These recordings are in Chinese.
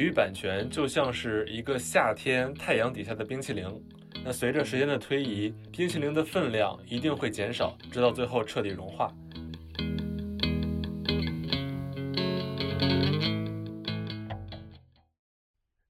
体育版权就像是一个夏天太阳底下的冰淇淋，那随着时间的推移，冰淇淋的分量一定会减少，直到最后彻底融化。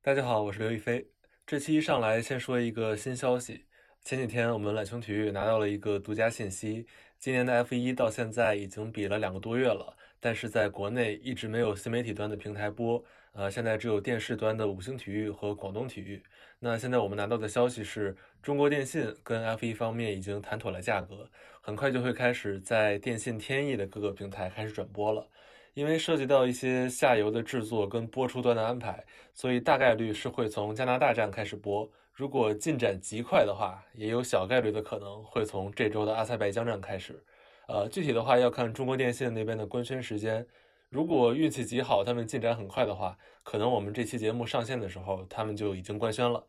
大家好，我是刘亦菲。这期一上来先说一个新消息，前几天我们懒熊体育拿到了一个独家信息，今年的 F 一到现在已经比了两个多月了。但是在国内一直没有新媒体端的平台播，呃，现在只有电视端的五星体育和广东体育。那现在我们拿到的消息是，中国电信跟 F1 方面已经谈妥了价格，很快就会开始在电信天翼的各个平台开始转播了。因为涉及到一些下游的制作跟播出端的安排，所以大概率是会从加拿大站开始播。如果进展极快的话，也有小概率的可能会从这周的阿塞拜疆站开始。呃，具体的话要看中国电信那边的官宣时间。如果运气极好，他们进展很快的话，可能我们这期节目上线的时候，他们就已经官宣了。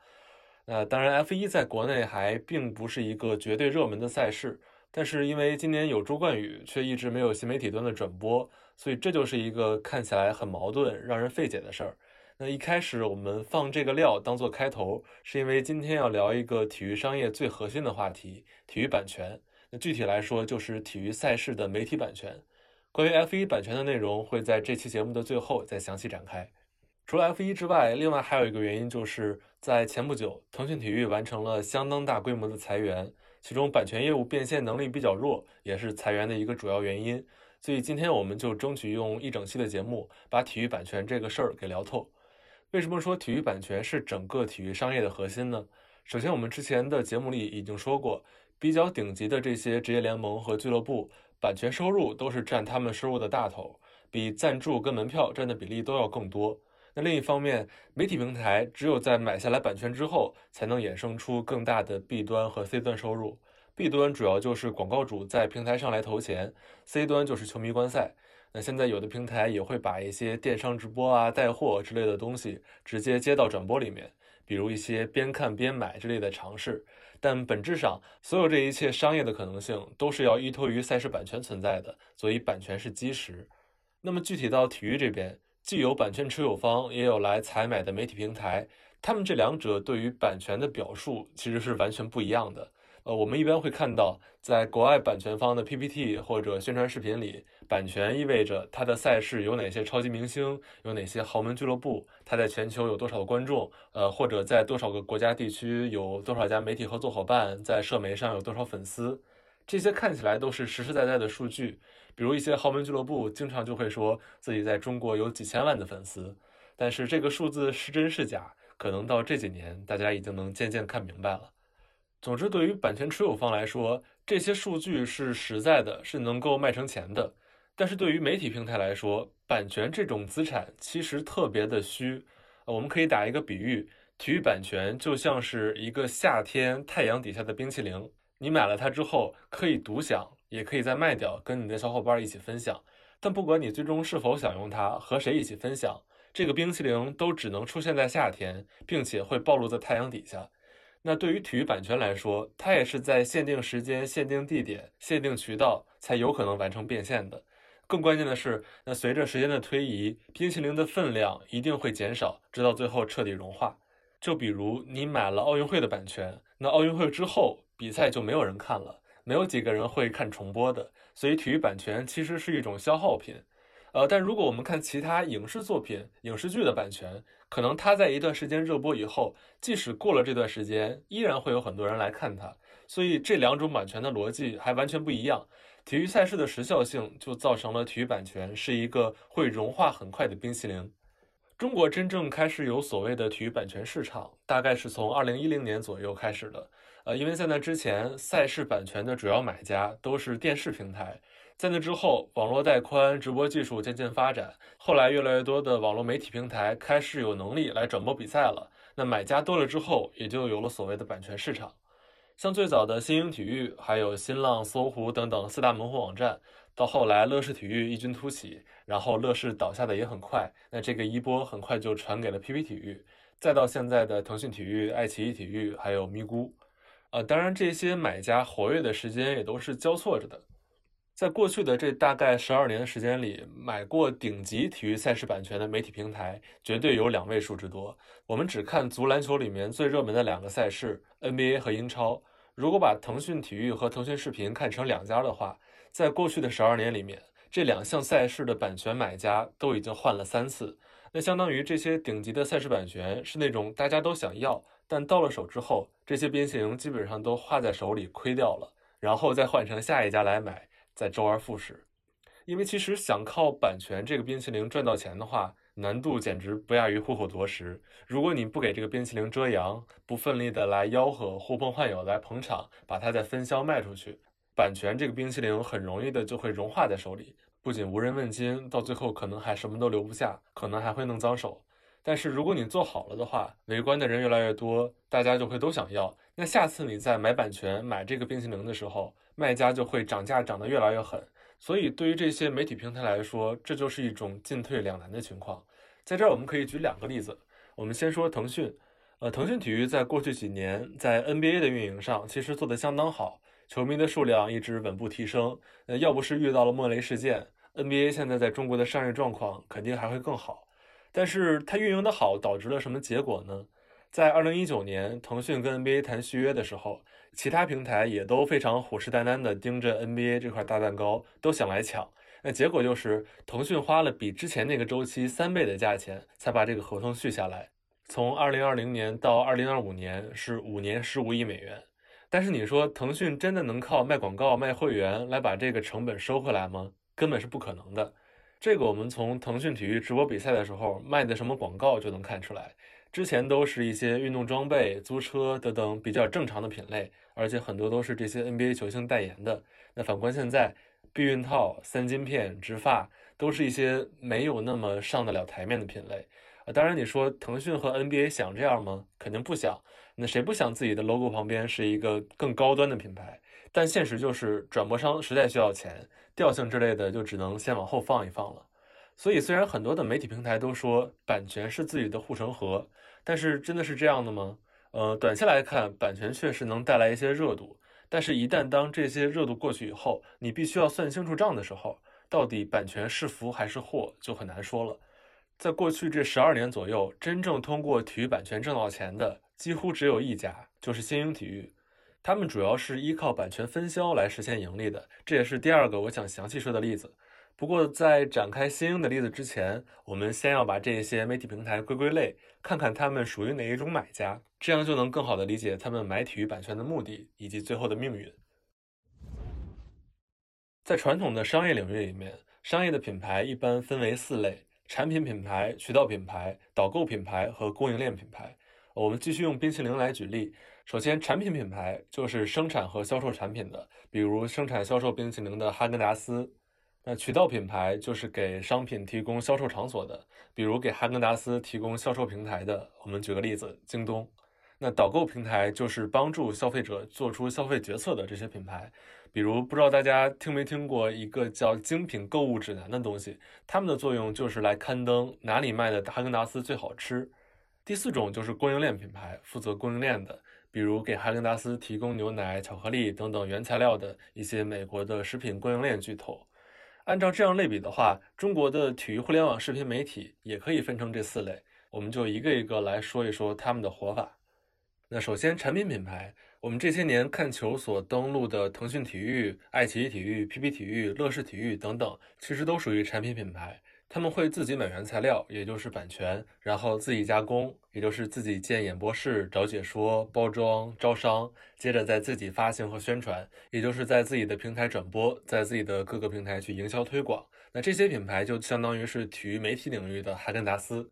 那当然，F1 在国内还并不是一个绝对热门的赛事，但是因为今年有周冠宇，却一直没有新媒体端的转播，所以这就是一个看起来很矛盾、让人费解的事儿。那一开始我们放这个料当做开头，是因为今天要聊一个体育商业最核心的话题——体育版权。那具体来说，就是体育赛事的媒体版权。关于 F1 版权的内容，会在这期节目的最后再详细展开。除了 F1 之外，另外还有一个原因，就是在前不久，腾讯体育完成了相当大规模的裁员，其中版权业务变现能力比较弱，也是裁员的一个主要原因。所以今天我们就争取用一整期的节目，把体育版权这个事儿给聊透。为什么说体育版权是整个体育商业的核心呢？首先，我们之前的节目里已经说过。比较顶级的这些职业联盟和俱乐部，版权收入都是占他们收入的大头，比赞助跟门票占的比例都要更多。那另一方面，媒体平台只有在买下来版权之后，才能衍生出更大的 B 端和 C 端收入。B 端主要就是广告主在平台上来投钱，C 端就是球迷观赛。那现在有的平台也会把一些电商直播啊、带货之类的东西直接接到转播里面，比如一些边看边买之类的尝试。但本质上，所有这一切商业的可能性都是要依托于赛事版权存在的，所以版权是基石。那么具体到体育这边，既有版权持有方，也有来采买的媒体平台，他们这两者对于版权的表述其实是完全不一样的。呃，我们一般会看到，在国外版权方的 PPT 或者宣传视频里，版权意味着它的赛事有哪些超级明星，有哪些豪门俱乐部，它在全球有多少观众，呃，或者在多少个国家地区有多少家媒体合作伙伴，在社媒上有多少粉丝，这些看起来都是实实在在的数据。比如一些豪门俱乐部经常就会说自己在中国有几千万的粉丝，但是这个数字是真是假，可能到这几年大家已经能渐渐看明白了。总之，对于版权持有方来说，这些数据是实在的，是能够卖成钱的。但是对于媒体平台来说，版权这种资产其实特别的虚。我们可以打一个比喻，体育版权就像是一个夏天太阳底下的冰淇淋，你买了它之后可以独享，也可以再卖掉，跟你的小伙伴一起分享。但不管你最终是否享用它，和谁一起分享，这个冰淇淋都只能出现在夏天，并且会暴露在太阳底下。那对于体育版权来说，它也是在限定时间、限定地点、限定渠道才有可能完成变现的。更关键的是，那随着时间的推移，冰淇淋的分量一定会减少，直到最后彻底融化。就比如你买了奥运会的版权，那奥运会之后比赛就没有人看了，没有几个人会看重播的。所以体育版权其实是一种消耗品。呃，但如果我们看其他影视作品、影视剧的版权，可能它在一段时间热播以后，即使过了这段时间，依然会有很多人来看它。所以这两种版权的逻辑还完全不一样。体育赛事的时效性就造成了体育版权是一个会融化很快的冰淇淋。中国真正开始有所谓的体育版权市场，大概是从二零一零年左右开始的。呃，因为在那之前，赛事版权的主要买家都是电视平台。在那之后，网络带宽、直播技术渐渐发展，后来越来越多的网络媒体平台开始有能力来转播比赛了。那买家多了之后，也就有了所谓的版权市场。像最早的新兴体育，还有新浪、搜狐等等四大门户网站，到后来乐视体育异军突起，然后乐视倒下的也很快，那这个衣钵很快就传给了 PP 体育，再到现在的腾讯体育、爱奇艺体育，还有咪咕。呃，当然这些买家活跃的时间也都是交错着的。在过去的这大概十二年的时间里，买过顶级体育赛事版权的媒体平台绝对有两位数之多。我们只看足篮球里面最热门的两个赛事 NBA 和英超。如果把腾讯体育和腾讯视频看成两家的话，在过去的十二年里面，这两项赛事的版权买家都已经换了三次。那相当于这些顶级的赛事版权是那种大家都想要，但到了手之后，这些边形基本上都画在手里亏掉了，然后再换成下一家来买。在周而复始，因为其实想靠版权这个冰淇淋赚到钱的话，难度简直不亚于户口夺食。如果你不给这个冰淇淋遮阳，不奋力的来吆喝、呼朋唤友来捧场，把它再分销卖出去，版权这个冰淇淋很容易的就会融化在手里，不仅无人问津，到最后可能还什么都留不下，可能还会弄脏手。但是如果你做好了的话，围观的人越来越多，大家就会都想要。那下次你在买版权、买这个冰淇淋的时候，卖家就会涨价涨得越来越狠。所以对于这些媒体平台来说，这就是一种进退两难的情况。在这儿我们可以举两个例子。我们先说腾讯，呃，腾讯体育在过去几年在 NBA 的运营上其实做得相当好，球迷的数量一直稳步提升。呃，要不是遇到了莫雷事件，NBA 现在在中国的商业状况肯定还会更好。但是它运营的好，导致了什么结果呢？在二零一九年，腾讯跟 NBA 谈续约的时候，其他平台也都非常虎视眈眈地盯着 NBA 这块大蛋糕，都想来抢。那结果就是，腾讯花了比之前那个周期三倍的价钱，才把这个合同续下来。从二零二零年到二零二五年是五年十五亿美元。但是你说，腾讯真的能靠卖广告、卖会员来把这个成本收回来吗？根本是不可能的。这个我们从腾讯体育直播比赛的时候卖的什么广告就能看出来。之前都是一些运动装备、租车等等比较正常的品类，而且很多都是这些 NBA 球星代言的。那反观现在，避孕套、三金片、植发都是一些没有那么上得了台面的品类。啊，当然你说腾讯和 NBA 想这样吗？肯定不想。那谁不想自己的 logo 旁边是一个更高端的品牌？但现实就是转播商实在需要钱。调性之类的就只能先往后放一放了。所以，虽然很多的媒体平台都说版权是自己的护城河，但是真的是这样的吗？呃，短期来看，版权确实能带来一些热度，但是，一旦当这些热度过去以后，你必须要算清楚账的时候，到底版权是福还是祸，就很难说了。在过去这十二年左右，真正通过体育版权挣到钱的，几乎只有一家，就是新英体育。他们主要是依靠版权分销来实现盈利的，这也是第二个我想详细说的例子。不过，在展开新英的例子之前，我们先要把这些媒体平台归归类，看看他们属于哪一种买家，这样就能更好的理解他们买体育版权的目的以及最后的命运。在传统的商业领域里面，商业的品牌一般分为四类：产品品牌、渠道品牌、导购品牌和供应链品牌。我们继续用冰淇淋来举例。首先，产品品牌就是生产和销售产品的，比如生产销售冰淇淋的哈根达斯。那渠道品牌就是给商品提供销售场所的，比如给哈根达斯提供销售平台的。我们举个例子，京东。那导购平台就是帮助消费者做出消费决策的这些品牌，比如不知道大家听没听过一个叫精品购物指南的东西，他们的作用就是来刊登哪里卖的哈根达斯最好吃。第四种就是供应链品牌，负责供应链的。比如给哈根达斯提供牛奶、巧克力等等原材料的一些美国的食品供应链巨头。按照这样类比的话，中国的体育互联网视频媒体也可以分成这四类，我们就一个一个来说一说他们的活法。那首先，产品品牌，我们这些年看球所登录的腾讯体育、爱奇艺体育、PP 体育、乐视体育等等，其实都属于产品品牌。他们会自己买原材料，也就是版权，然后自己加工，也就是自己建演播室、找解说、包装、招商，接着在自己发行和宣传，也就是在自己的平台转播，在自己的各个平台去营销推广。那这些品牌就相当于是体育媒体领域的哈根达斯。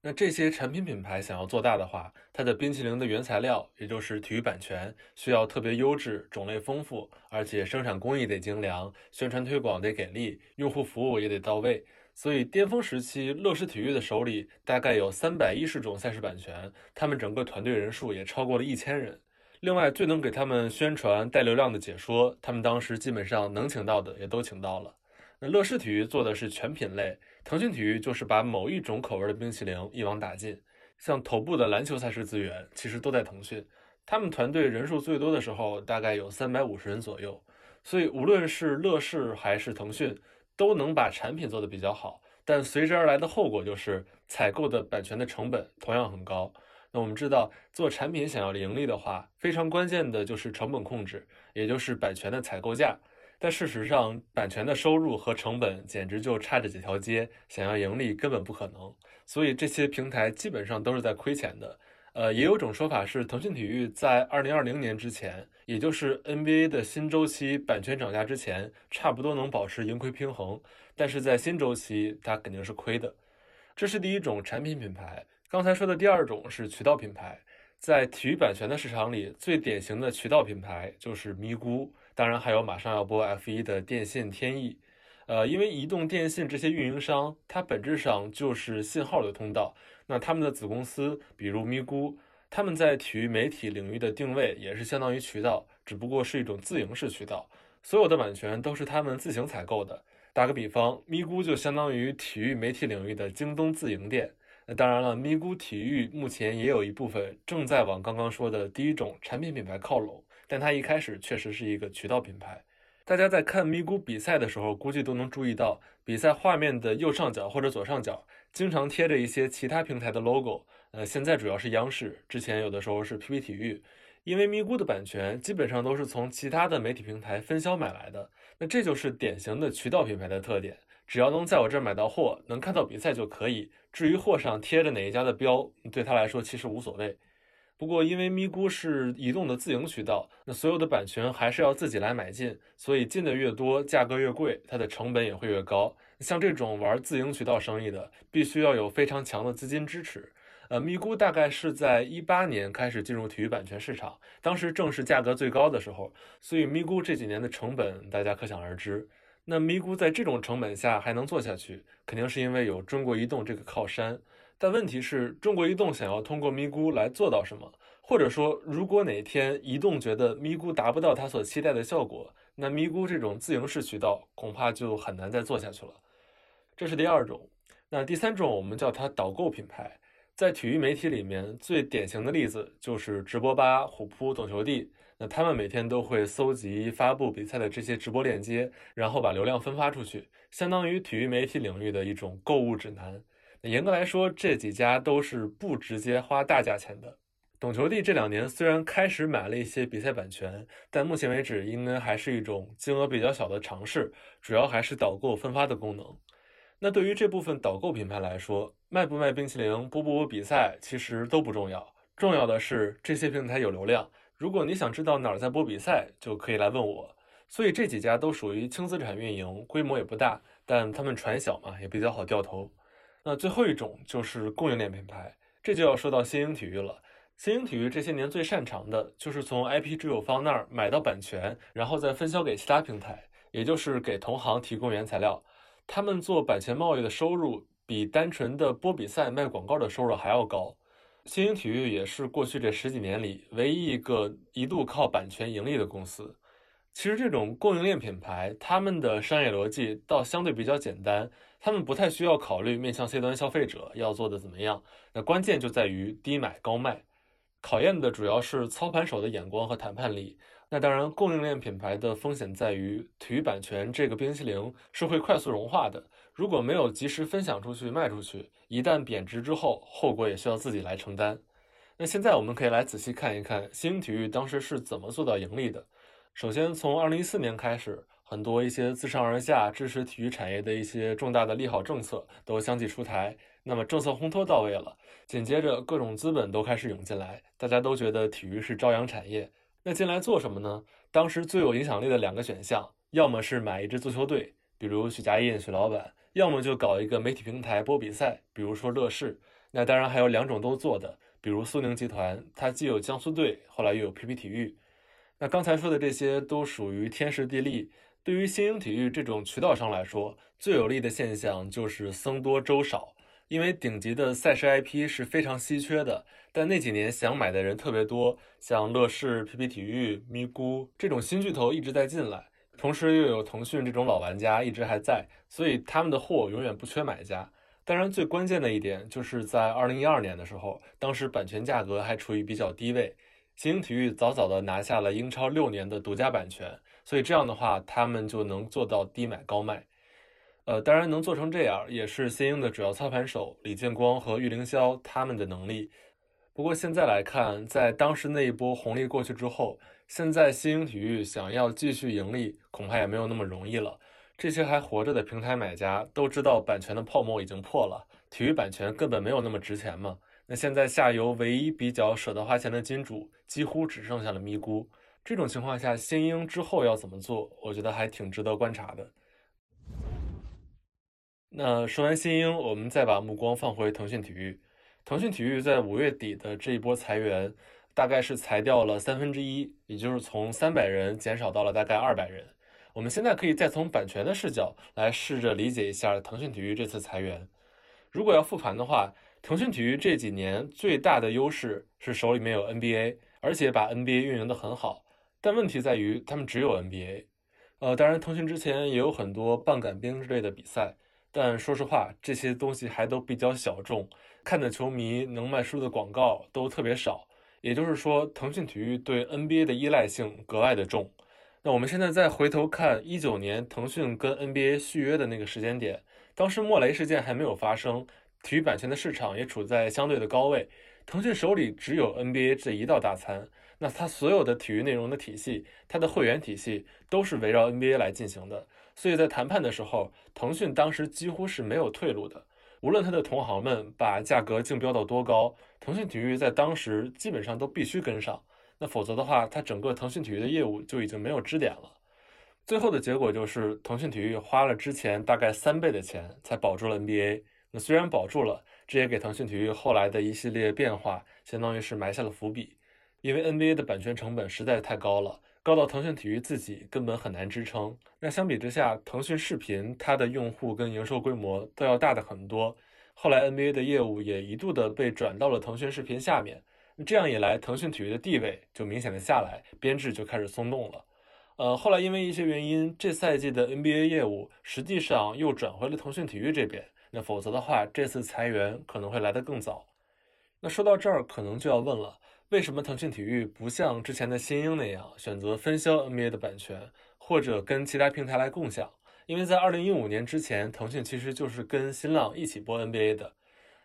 那这些产品品牌想要做大的话，它的冰淇淋的原材料，也就是体育版权，需要特别优质、种类丰富，而且生产工艺得精良，宣传推广得给力，用户服务也得到位。所以，巅峰时期，乐视体育的手里大概有三百一十种赛事版权，他们整个团队人数也超过了一千人。另外，最能给他们宣传、带流量的解说，他们当时基本上能请到的也都请到了。那乐视体育做的是全品类，腾讯体育就是把某一种口味的冰淇淋一网打尽。像头部的篮球赛事资源，其实都在腾讯。他们团队人数最多的时候，大概有三百五十人左右。所以无论是乐视还是腾讯，都能把产品做得比较好。但随之而来的后果就是采购的版权的成本同样很高。那我们知道，做产品想要盈利的话，非常关键的就是成本控制，也就是版权的采购价。但事实上，版权的收入和成本简直就差着几条街，想要盈利根本不可能。所以这些平台基本上都是在亏钱的。呃，也有种说法是，腾讯体育在二零二零年之前，也就是 NBA 的新周期版权涨价之前，差不多能保持盈亏平衡。但是在新周期，它肯定是亏的。这是第一种产品品牌。刚才说的第二种是渠道品牌。在体育版权的市场里，最典型的渠道品牌就是咪咕。当然，还有马上要播 F1 的电信天翼，呃，因为移动、电信这些运营商，它本质上就是信号的通道。那他们的子公司，比如咪咕，他们在体育媒体领域的定位也是相当于渠道，只不过是一种自营式渠道，所有的版权都是他们自行采购的。打个比方，咪咕就相当于体育媒体领域的京东自营店。那当然了，咪咕体育目前也有一部分正在往刚刚说的第一种产品品牌靠拢。但它一开始确实是一个渠道品牌。大家在看咪咕比赛的时候，估计都能注意到，比赛画面的右上角或者左上角经常贴着一些其他平台的 logo。呃，现在主要是央视，之前有的时候是 PP 体育。因为咪咕的版权基本上都是从其他的媒体平台分销买来的，那这就是典型的渠道品牌的特点。只要能在我这儿买到货，能看到比赛就可以。至于货上贴着哪一家的标，对他来说其实无所谓。不过，因为咪咕是移动的自营渠道，那所有的版权还是要自己来买进，所以进的越多，价格越贵，它的成本也会越高。像这种玩自营渠道生意的，必须要有非常强的资金支持。呃，咪咕大概是在一八年开始进入体育版权市场，当时正是价格最高的时候，所以咪咕这几年的成本大家可想而知。那咪咕在这种成本下还能做下去，肯定是因为有中国移动这个靠山。但问题是中国移动想要通过咪咕来做到什么？或者说，如果哪天移动觉得咪咕达不到他所期待的效果，那咪咕这种自营式渠道恐怕就很难再做下去了。这是第二种。那第三种，我们叫它导购品牌。在体育媒体里面，最典型的例子就是直播吧、虎扑、懂球帝。那他们每天都会搜集发布比赛的这些直播链接，然后把流量分发出去，相当于体育媒体领域的一种购物指南。严格来说，这几家都是不直接花大价钱的。懂球帝这两年虽然开始买了一些比赛版权，但目前为止应该还是一种金额比较小的尝试，主要还是导购分发的功能。那对于这部分导购品牌来说，卖不卖冰淇淋、播不播比赛其实都不重要，重要的是这些平台有流量。如果你想知道哪儿在播比赛，就可以来问我。所以这几家都属于轻资产运营，规模也不大，但他们船小嘛，也比较好掉头。那最后一种就是供应链品牌，这就要说到新兴体育了。新兴体育这些年最擅长的就是从 IP 持有方那儿买到版权，然后再分销给其他平台，也就是给同行提供原材料。他们做版权贸易的收入比单纯的播比赛卖广告的收入还要高。新兴体育也是过去这十几年里唯一一个一度靠版权盈利的公司。其实这种供应链品牌，他们的商业逻辑倒相对比较简单。他们不太需要考虑面向 C 端消费者要做的怎么样，那关键就在于低买高卖，考验的主要是操盘手的眼光和谈判力。那当然，供应链品牌的风险在于体育版权这个冰淇淋是会快速融化的，如果没有及时分享出去卖出去，一旦贬值之后，后果也需要自己来承担。那现在我们可以来仔细看一看新体育当时是怎么做到盈利的。首先，从2014年开始。很多一些自上而下支持体育产业的一些重大的利好政策都相继出台，那么政策烘托到位了，紧接着各种资本都开始涌进来，大家都觉得体育是朝阳产业。那进来做什么呢？当时最有影响力的两个选项，要么是买一支足球队，比如许家印许老板，要么就搞一个媒体平台播比赛，比如说乐视。那当然还有两种都做的，比如苏宁集团，它既有江苏队，后来又有 PP 体育。那刚才说的这些都属于天时地利。对于新兴体育这种渠道商来说，最有利的现象就是僧多粥少，因为顶级的赛事 IP 是非常稀缺的。但那几年想买的人特别多，像乐视、PP 体育、咪咕这种新巨头一直在进来，同时又有腾讯这种老玩家一直还在，所以他们的货永远不缺买家。当然，最关键的一点就是在2012年的时候，当时版权价格还处于比较低位，新兴体育早早的拿下了英超六年的独家版权。所以这样的话，他们就能做到低买高卖。呃，当然能做成这样，也是新英的主要操盘手李建光和玉凌霄他们的能力。不过现在来看，在当时那一波红利过去之后，现在新英体育想要继续盈利，恐怕也没有那么容易了。这些还活着的平台买家都知道，版权的泡沫已经破了，体育版权根本没有那么值钱嘛。那现在下游唯一比较舍得花钱的金主，几乎只剩下了咪咕。这种情况下，新英之后要怎么做？我觉得还挺值得观察的。那说完新英，我们再把目光放回腾讯体育。腾讯体育在五月底的这一波裁员，大概是裁掉了三分之一，也就是从三百人减少到了大概二百人。我们现在可以再从版权的视角来试着理解一下腾讯体育这次裁员。如果要复盘的话，腾讯体育这几年最大的优势是手里面有 NBA，而且把 NBA 运营得很好。但问题在于他们只有 NBA。呃，当然腾讯之前也有很多半杆兵之类的比赛。但说实话，这些东西还都比较小众，看的球迷能卖出的广告都特别少。也就是说，腾讯体育对 NBA 的依赖性格外的重。那我们现在再回头看一九年腾讯跟 NBA 续约的那个时间点，当时莫雷事件还没有发生，体育版权的市场也处在相对的高位，腾讯手里只有 NBA 这一道大餐，那它所有的体育内容的体系，它的会员体系都是围绕 NBA 来进行的。所以在谈判的时候，腾讯当时几乎是没有退路的。无论他的同行们把价格竞标到多高，腾讯体育在当时基本上都必须跟上。那否则的话，它整个腾讯体育的业务就已经没有支点了。最后的结果就是，腾讯体育花了之前大概三倍的钱才保住了 NBA。那虽然保住了，这也给腾讯体育后来的一系列变化，相当于是埋下了伏笔。因为 NBA 的版权成本实在太高了。高到腾讯体育自己根本很难支撑。那相比之下，腾讯视频它的用户跟营收规模都要大的很多。后来 NBA 的业务也一度的被转到了腾讯视频下面。这样一来，腾讯体育的地位就明显的下来，编制就开始松动了。呃，后来因为一些原因，这赛季的 NBA 业务实际上又转回了腾讯体育这边。那否则的话，这次裁员可能会来得更早。那说到这儿，可能就要问了。为什么腾讯体育不像之前的新英那样选择分销 NBA 的版权，或者跟其他平台来共享？因为在二零一五年之前，腾讯其实就是跟新浪一起播 NBA 的。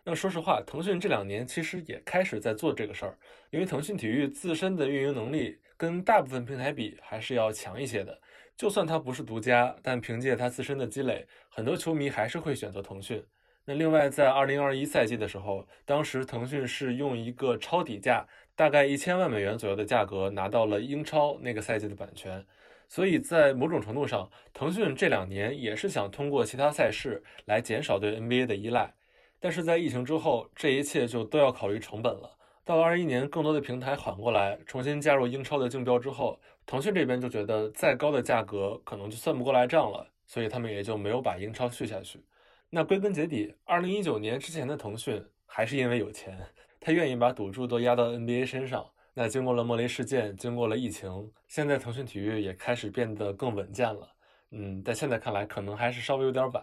那说实话，腾讯这两年其实也开始在做这个事儿，因为腾讯体育自身的运营能力跟大部分平台比还是要强一些的。就算它不是独家，但凭借它自身的积累，很多球迷还是会选择腾讯。那另外，在二零二一赛季的时候，当时腾讯是用一个超底价。大概一千万美元左右的价格拿到了英超那个赛季的版权，所以在某种程度上，腾讯这两年也是想通过其他赛事来减少对 NBA 的依赖。但是在疫情之后，这一切就都要考虑成本了。到了二一年，更多的平台缓过来，重新加入英超的竞标之后，腾讯这边就觉得再高的价格可能就算不过来账了，所以他们也就没有把英超续下去。那归根结底，二零一九年之前的腾讯还是因为有钱。他愿意把赌注都压到 NBA 身上。那经过了莫雷事件，经过了疫情，现在腾讯体育也开始变得更稳健了。嗯，但现在看来可能还是稍微有点晚。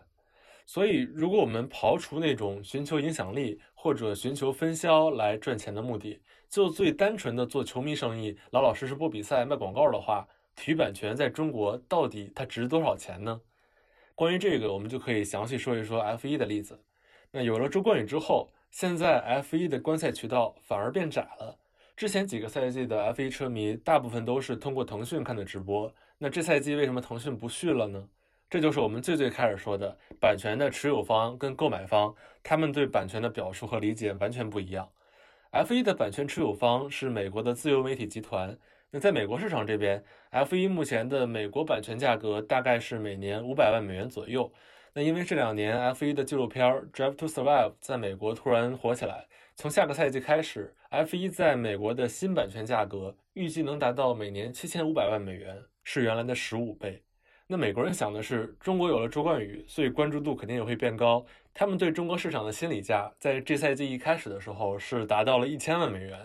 所以，如果我们刨除那种寻求影响力或者寻求分销来赚钱的目的，就最单纯的做球迷生意，老老实实播比赛、卖广告的话，体育版权在中国到底它值多少钱呢？关于这个，我们就可以详细说一说 F1 的例子。那有了周冠宇之后。现在 F1 的观赛渠道反而变窄了。之前几个赛季的 F1 车迷大部分都是通过腾讯看的直播，那这赛季为什么腾讯不续了呢？这就是我们最最开始说的，版权的持有方跟购买方，他们对版权的表述和理解完全不一样。F1 的版权持有方是美国的自由媒体集团，那在美国市场这边，F1 目前的美国版权价格大概是每年五百万美元左右。那因为这两年 F1 的纪录片《Drive to Survive》在美国突然火起来，从下个赛季开始，F1 在美国的新版权价格预计能达到每年七千五百万美元，是原来的十五倍。那美国人想的是，中国有了周冠宇，所以关注度肯定也会变高。他们对中国市场的心理价，在这赛季一开始的时候是达到了一千万美元，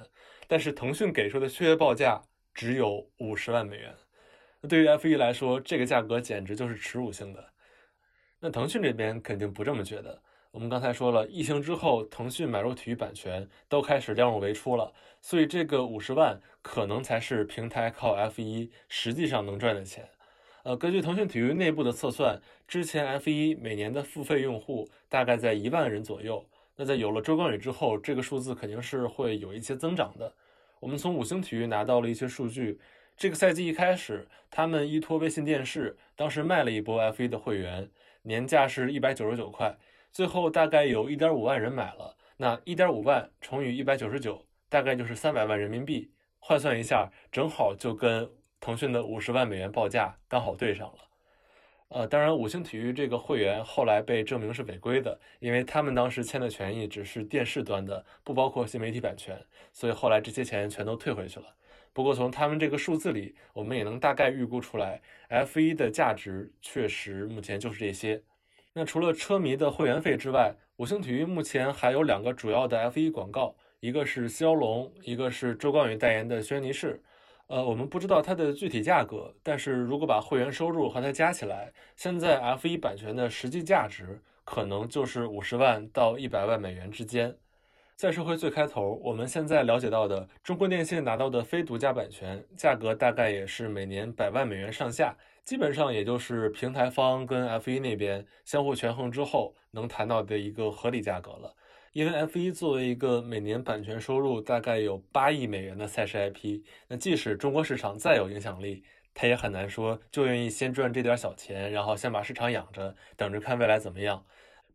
但是腾讯给出的续约报价只有五十万美元。那对于 F1 来说，这个价格简直就是耻辱性的。那腾讯这边肯定不这么觉得。我们刚才说了，疫情之后，腾讯买入体育版权都开始量入为出了，所以这个五十万可能才是平台靠 F 一实际上能赚的钱。呃，根据腾讯体育内部的测算，之前 F1 每年的付费用户大概在一万人左右。那在有了周冠宇之后，这个数字肯定是会有一些增长的。我们从五星体育拿到了一些数据，这个赛季一开始，他们依托微信电视，当时卖了一波 F1 的会员，年价是一百九十九块，最后大概有一点五万人买了。那一点五万乘以一百九十九，大概就是三百万人民币，换算一下，正好就跟腾讯的五十万美元报价刚好对上了。呃，当然，五星体育这个会员后来被证明是违规的，因为他们当时签的权益只是电视端的，不包括新媒体版权，所以后来这些钱全都退回去了。不过从他们这个数字里，我们也能大概预估出来，F1 的价值确实目前就是这些。那除了车迷的会员费之外，五星体育目前还有两个主要的 F1 广告，一个是肖龙，一个是周冠宇代言的轩尼诗。呃，我们不知道它的具体价格，但是如果把会员收入和它加起来，现在 F1 版权的实际价值可能就是五十万到一百万美元之间。在社会最开头，我们现在了解到的中国电信拿到的非独家版权价格大概也是每年百万美元上下，基本上也就是平台方跟 F1 那边相互权衡之后能谈到的一个合理价格了。因为 F1 作为一个每年版权收入大概有八亿美元的赛事 IP，那即使中国市场再有影响力，他也很难说就愿意先赚这点小钱，然后先把市场养着，等着看未来怎么样。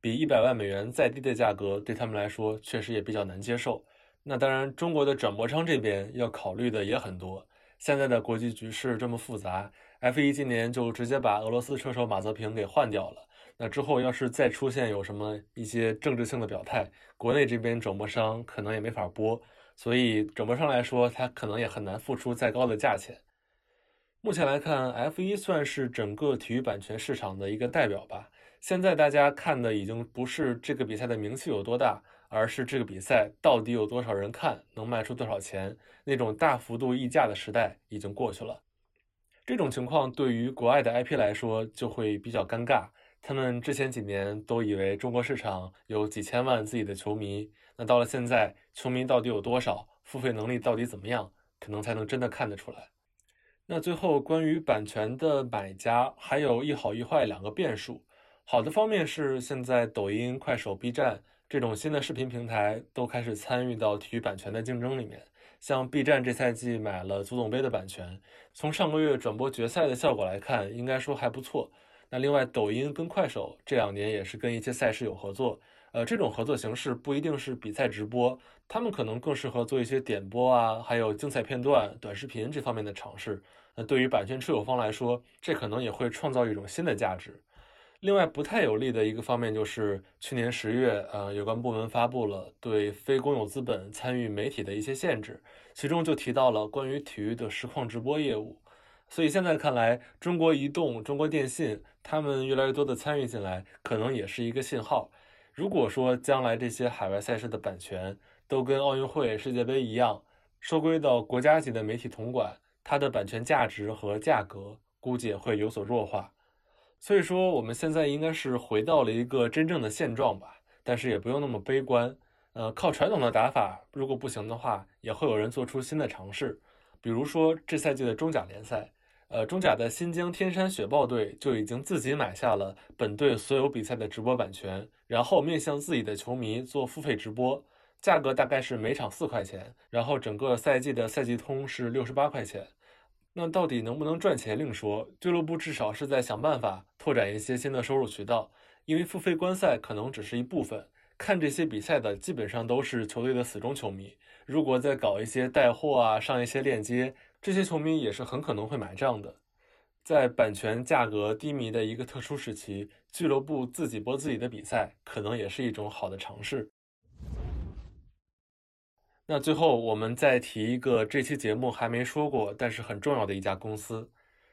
比一百万美元再低的价格对他们来说确实也比较难接受。那当然，中国的转播商这边要考虑的也很多。现在的国际局势这么复杂，F1 今年就直接把俄罗斯车手马泽平给换掉了。那之后要是再出现有什么一些政治性的表态，国内这边转播商可能也没法播，所以转播商来说，他可能也很难付出再高的价钱。目前来看，F1 算是整个体育版权市场的一个代表吧。现在大家看的已经不是这个比赛的名气有多大，而是这个比赛到底有多少人看，能卖出多少钱。那种大幅度溢价的时代已经过去了。这种情况对于国外的 IP 来说就会比较尴尬。他们之前几年都以为中国市场有几千万自己的球迷，那到了现在，球迷到底有多少，付费能力到底怎么样，可能才能真的看得出来。那最后关于版权的买家，还有一好一坏两个变数。好的方面是，现在抖音、快手、B 站这种新的视频平台都开始参与到体育版权的竞争里面。像 B 站这赛季买了足总杯的版权，从上个月转播决赛的效果来看，应该说还不错。那另外，抖音跟快手这两年也是跟一些赛事有合作，呃，这种合作形式不一定是比赛直播，他们可能更适合做一些点播啊，还有精彩片段、短视频这方面的尝试。那对于版权持有方来说，这可能也会创造一种新的价值。另外，不太有利的一个方面就是去年十月，呃，有关部门发布了对非公有资本参与媒体的一些限制，其中就提到了关于体育的实况直播业务。所以现在看来，中国移动、中国电信他们越来越多的参与进来，可能也是一个信号。如果说将来这些海外赛事的版权都跟奥运会、世界杯一样，收归到国家级的媒体统管，它的版权价值和价格估计也会有所弱化。所以说，我们现在应该是回到了一个真正的现状吧，但是也不用那么悲观。呃，靠传统的打法，如果不行的话，也会有人做出新的尝试，比如说这赛季的中甲联赛。呃，中甲的新疆天山雪豹队就已经自己买下了本队所有比赛的直播版权，然后面向自己的球迷做付费直播，价格大概是每场四块钱，然后整个赛季的赛季通是六十八块钱。那到底能不能赚钱另说，俱乐部至少是在想办法拓展一些新的收入渠道，因为付费观赛可能只是一部分，看这些比赛的基本上都是球队的死忠球迷，如果再搞一些带货啊，上一些链接。这些球迷也是很可能会买账的，在版权价格低迷的一个特殊时期，俱乐部自己播自己的比赛，可能也是一种好的尝试。那最后我们再提一个这期节目还没说过，但是很重要的一家公司。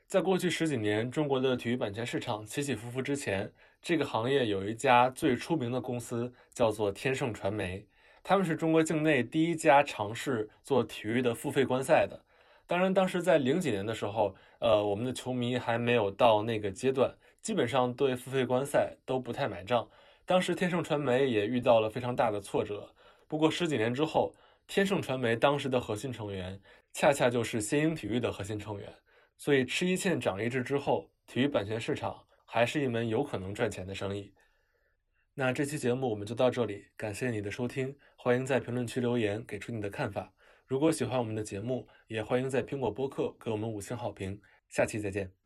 在过去十几年中国的体育版权市场起起伏伏之前，这个行业有一家最出名的公司叫做天盛传媒，他们是中国境内第一家尝试做体育的付费观赛的。当然，当时在零几年的时候，呃，我们的球迷还没有到那个阶段，基本上对付费观赛都不太买账。当时天盛传媒也遇到了非常大的挫折。不过十几年之后，天盛传媒当时的核心成员恰恰就是先鹰体育的核心成员，所以吃一堑长一智之后，体育版权市场还是一门有可能赚钱的生意。那这期节目我们就到这里，感谢你的收听，欢迎在评论区留言给出你的看法。如果喜欢我们的节目，也欢迎在苹果播客给我们五星好评。下期再见。